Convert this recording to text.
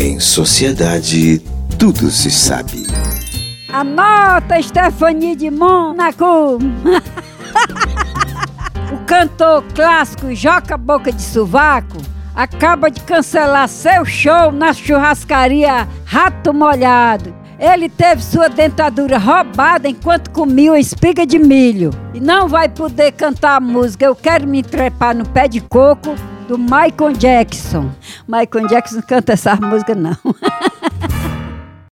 Em sociedade, tudo se sabe. Anota Stephanie de Monaco. o cantor clássico Joca Boca de Sovaco acaba de cancelar seu show na churrascaria Rato Molhado. Ele teve sua dentadura roubada enquanto comia uma espiga de milho. E não vai poder cantar a música Eu Quero Me Trepar no Pé de Coco do Michael Jackson. Michael Jackson canta essa música não.